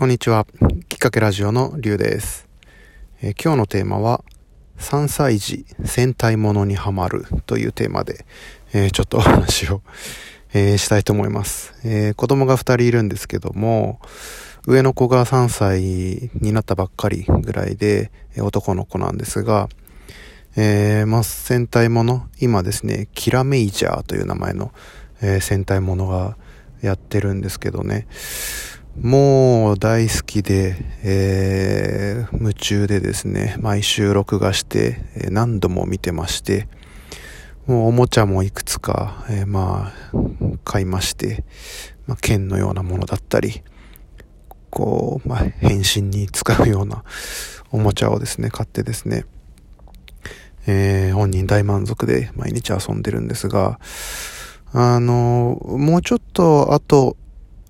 こんにちは。きっかけラジオのりゅうです、えー、今日のテーマは、3歳児戦隊ものにはまるというテーマで、えー、ちょっとお話を、えー、したいと思います、え子供が2人いるんですけども、上の子が3歳になったばっかりぐらいで、男の子なんですが、え、まあ、戦隊もの、今ですね、キラメイジャーという名前の、え戦隊ものがやってるんですけどね、もう大好きで、えー、夢中でですね、毎週録画して、えー、何度も見てまして、もうおもちゃもいくつか、えー、まあ、買いまして、まあ、剣のようなものだったり、こう、まあ、変身に使うようなおもちゃをですね、買ってですね、えー、本人大満足で毎日遊んでるんですが、あの、もうちょっと後、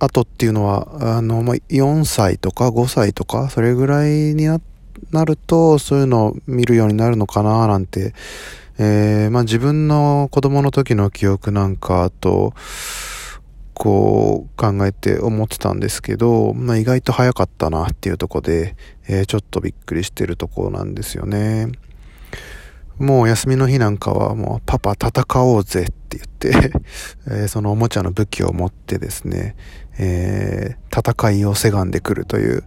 後っていうのは、あの、まあ、4歳とか5歳とか、それぐらいになると、そういうのを見るようになるのかななんて、えー、まあ、自分の子供の時の記憶なんかと、こう考えて思ってたんですけど、まあ、意外と早かったなっていうとこで、えー、ちょっとびっくりしてるとこなんですよね。もう休みの日なんかはもうパパ戦おうぜって言って え、そのおもちゃの武器を持ってですね、えー、戦いをせがんでくるという、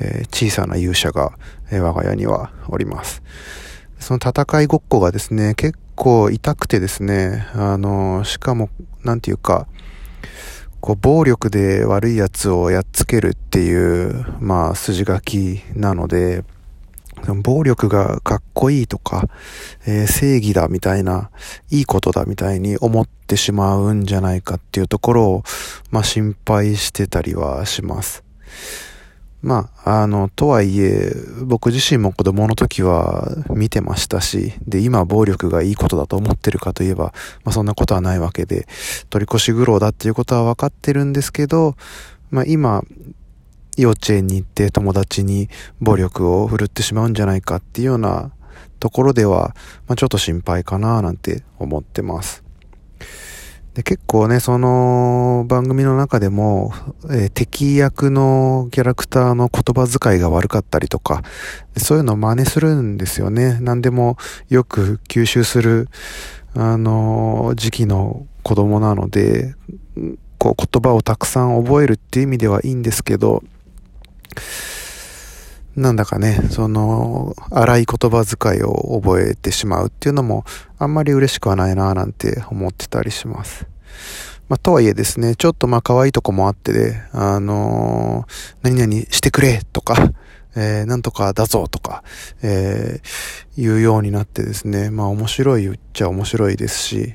えー、小さな勇者が、え我が家にはおります。その戦いごっこがですね、結構痛くてですね、あの、しかも、なんていうか、こう、暴力で悪いやつをやっつけるっていう、まあ、筋書きなので、暴力がかっこいいとか、えー、正義だみたいな、いいことだみたいに思ってしまうんじゃないかっていうところを、まあ心配してたりはします。まあ、あの、とはいえ、僕自身も子供の時は見てましたし、で、今暴力がいいことだと思ってるかといえば、まあそんなことはないわけで、取り越し苦労だっていうことは分かってるんですけど、まあ今、幼稚園に行って友達に暴力を振るってしまうんじゃないかっていうようなところでは、まあ、ちょっと心配かななんて思ってます。で結構ね、その番組の中でも、えー、敵役のキャラクターの言葉遣いが悪かったりとか、そういうのを真似するんですよね。何でもよく吸収する、あのー、時期の子供なので、こう言葉をたくさん覚えるっていう意味ではいいんですけど、なんだかね、その、荒い言葉遣いを覚えてしまうっていうのも、あんまり嬉しくはないなぁなんて思ってたりします。まあ、とはいえですね、ちょっとまあ可愛いとこもあってで、あのー、何々してくれとか、えー、なんとかだぞとか、えー、言うようになってですね、まあ面白いっちゃ面白いですし、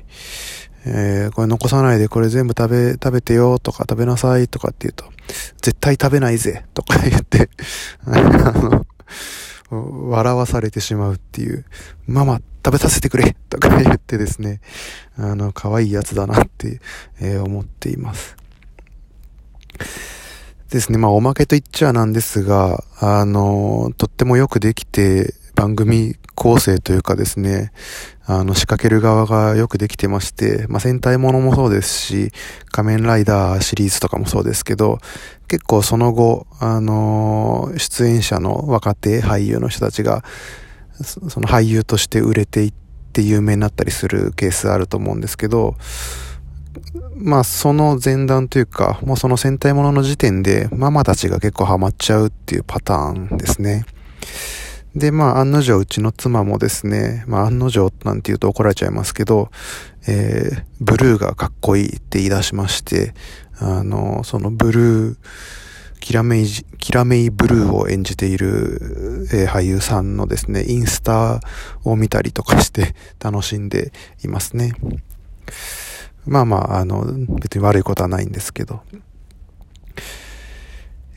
えー、これ残さないでこれ全部食べ、食べてよとか食べなさいとかって言うと、絶対食べないぜとか言って あの、笑わされてしまうっていう、ママ食べさせてくれとか言ってですね、あの、可愛いやつだなって、えー、思っています。ですね、まあおまけと言っちゃなんですが、あの、とってもよくできて番組構成というかですね、あの、仕掛ける側がよくできてまして、まあ、戦隊ものもそうですし、仮面ライダーシリーズとかもそうですけど、結構その後、あのー、出演者の若手俳優の人たちが、その俳優として売れていって有名になったりするケースあると思うんですけど、まあその前段というか、もうその戦隊ものの時点でママたちが結構ハマっちゃうっていうパターンですね。で、まあ、案の定、うちの妻もですね、まあ、案の定なんて言うと怒られちゃいますけど、えー、ブルーがかっこいいって言い出しまして、あの、そのブルー、キラメイ、キラメイブルーを演じている、えー、俳優さんのですね、インスタを見たりとかして楽しんでいますね。まあまあ、あの、別に悪いことはないんですけど。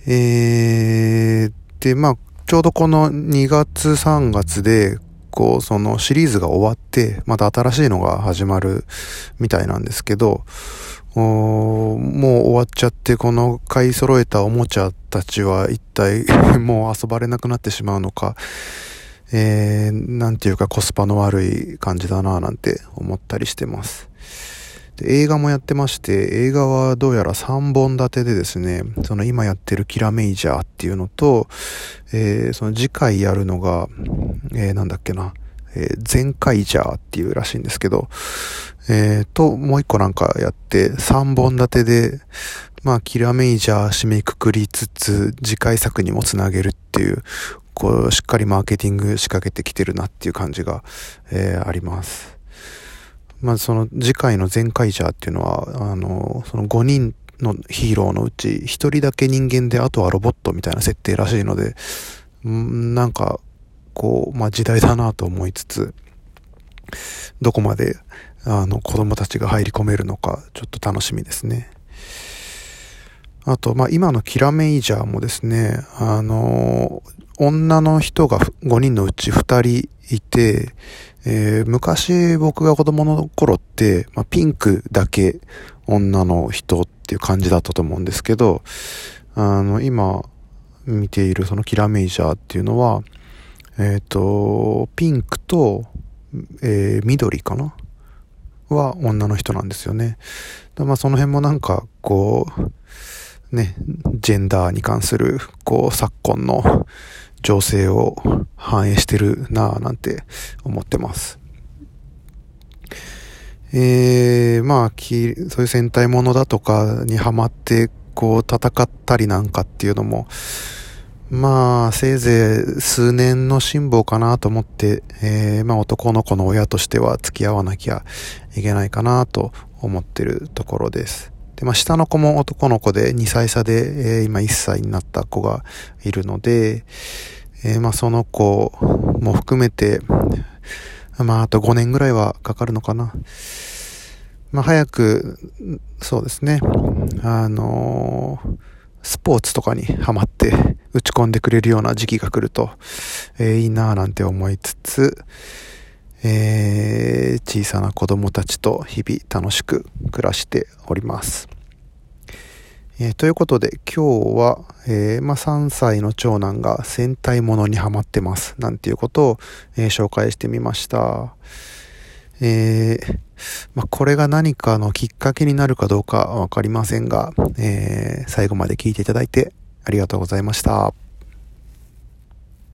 えー、で、まあ、ちょうどこの2月3月で、こう、そのシリーズが終わって、また新しいのが始まるみたいなんですけど、もう終わっちゃって、この買い揃えたおもちゃたちは一体 もう遊ばれなくなってしまうのか、えー、なんていうかコスパの悪い感じだなぁなんて思ったりしてます。で映画もやってまして、映画はどうやら3本立てでですね、その今やってるキラメイジャーっていうのと、えー、その次回やるのが、えー、なんだっけな、えー、全開ジャーっていうらしいんですけど、えー、と、もう一個なんかやって、3本立てで、まあ、キラメイジャー締めくくりつつ、次回作にもつなげるっていう、こう、しっかりマーケティング仕掛けてきてるなっていう感じが、えー、あります。まずその次回の全開ジャーっていうのは、あの、その5人のヒーローのうち1人だけ人間であとはロボットみたいな設定らしいので、んなんか、こう、まあ時代だなと思いつつ、どこまで、あの、子供たちが入り込めるのか、ちょっと楽しみですね。あと、まあ今のキラメイジャーもですね、あの、女の人が5人のうち2人いて、えー、昔僕が子供の頃って、まあ、ピンクだけ女の人っていう感じだったと思うんですけど、あの、今見ているそのキラメイジャーっていうのは、えっ、ー、と、ピンクと、えー、緑かな？は女の人なんですよね。まあその辺もなんか、こう、ね、ジェンダーに関する、こう、昨今の情勢を反映してるなぁなんて思ってます。えー、まあ、そういう戦隊ものだとかにハマって、こう、戦ったりなんかっていうのも、まあ、せいぜい数年の辛抱かなと思って、えー、まあ男の子の親としては付き合わなきゃいけないかなと思ってるところです。で、まあ下の子も男の子で2歳差で、えー、今1歳になった子がいるので、えー、まあその子も含めて、まああと5年ぐらいはかかるのかな。まあ早く、そうですね、あのースポーツとかにハマって打ち込んでくれるような時期が来ると、えー、いいなぁなんて思いつつ、えー、小さな子供たちと日々楽しく暮らしております。えー、ということで今日は、えー、まあ、3歳の長男が戦隊ものにハマってますなんていうことを、え紹介してみました。え、まあ、これが何かのきっかけになるかどうかわかりませんが、え、最後まで聞いていただいてありがとうございました。